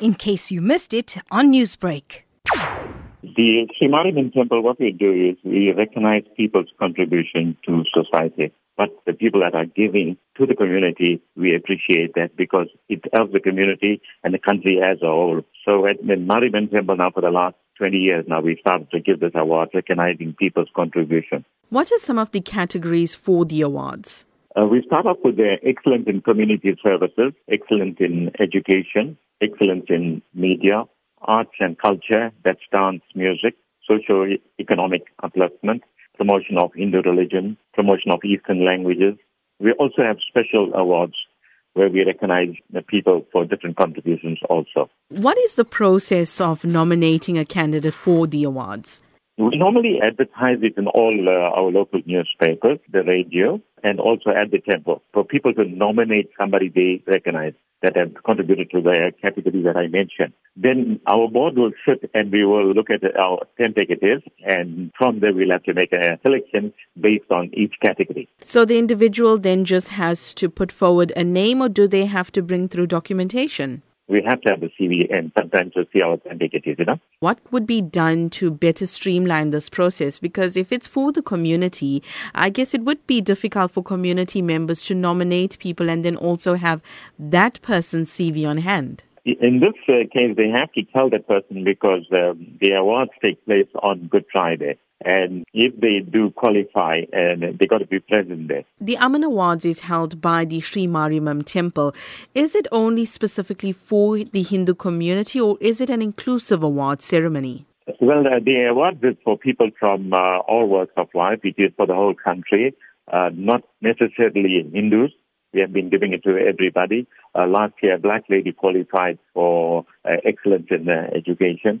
in case you missed it on Newsbreak. The Sri Mariamman Temple, what we do is we recognize people's contribution to society. But the people that are giving to the community, we appreciate that because it helps the community and the country as a whole. So at the Mariamman Temple now for the last 20 years now, we've started to give this award recognizing people's contribution. What are some of the categories for the awards? Uh, we start off with the excellence in community services, excellence in education, excellence in media, arts and culture, that's dance, music, socio-economic upliftment, promotion of Hindu religion, promotion of Eastern languages. We also have special awards where we recognize the people for different contributions also. What is the process of nominating a candidate for the awards? We normally advertise it in all uh, our local newspapers, the radio, and also at the temple for people to nominate somebody they recognize that have contributed to the category that I mentioned. Then our board will sit and we will look at our 10 executives and from there we'll have to make a selection based on each category. So the individual then just has to put forward a name or do they have to bring through documentation? We have to have the CV and sometimes to see how authentic it is, you know. What would be done to better streamline this process? Because if it's for the community, I guess it would be difficult for community members to nominate people and then also have that person's CV on hand. In this uh, case, they have to tell that person because um, the awards take place on Good Friday. And if they do qualify, and they got to be present there. The Ammen Awards is held by the Sri Mariamman Temple. Is it only specifically for the Hindu community, or is it an inclusive award ceremony? Well, uh, the awards is for people from uh, all walks of life. It is for the whole country, uh, not necessarily Hindus. We have been giving it to everybody. Uh, last year, black lady qualified for uh, excellence in uh, education.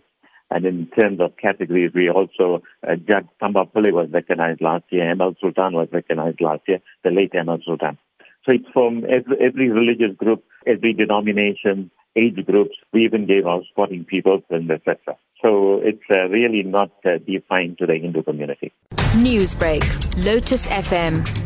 And in terms of categories, we also, uh, Judge Thumba Pillay was recognized last year, ML Sultan was recognized last year, the late ML Sultan. So it's from every, every religious group, every denomination, age groups. We even gave our sporting people and etc. So it's uh, really not uh, defined to the Hindu community. Newsbreak, Lotus FM,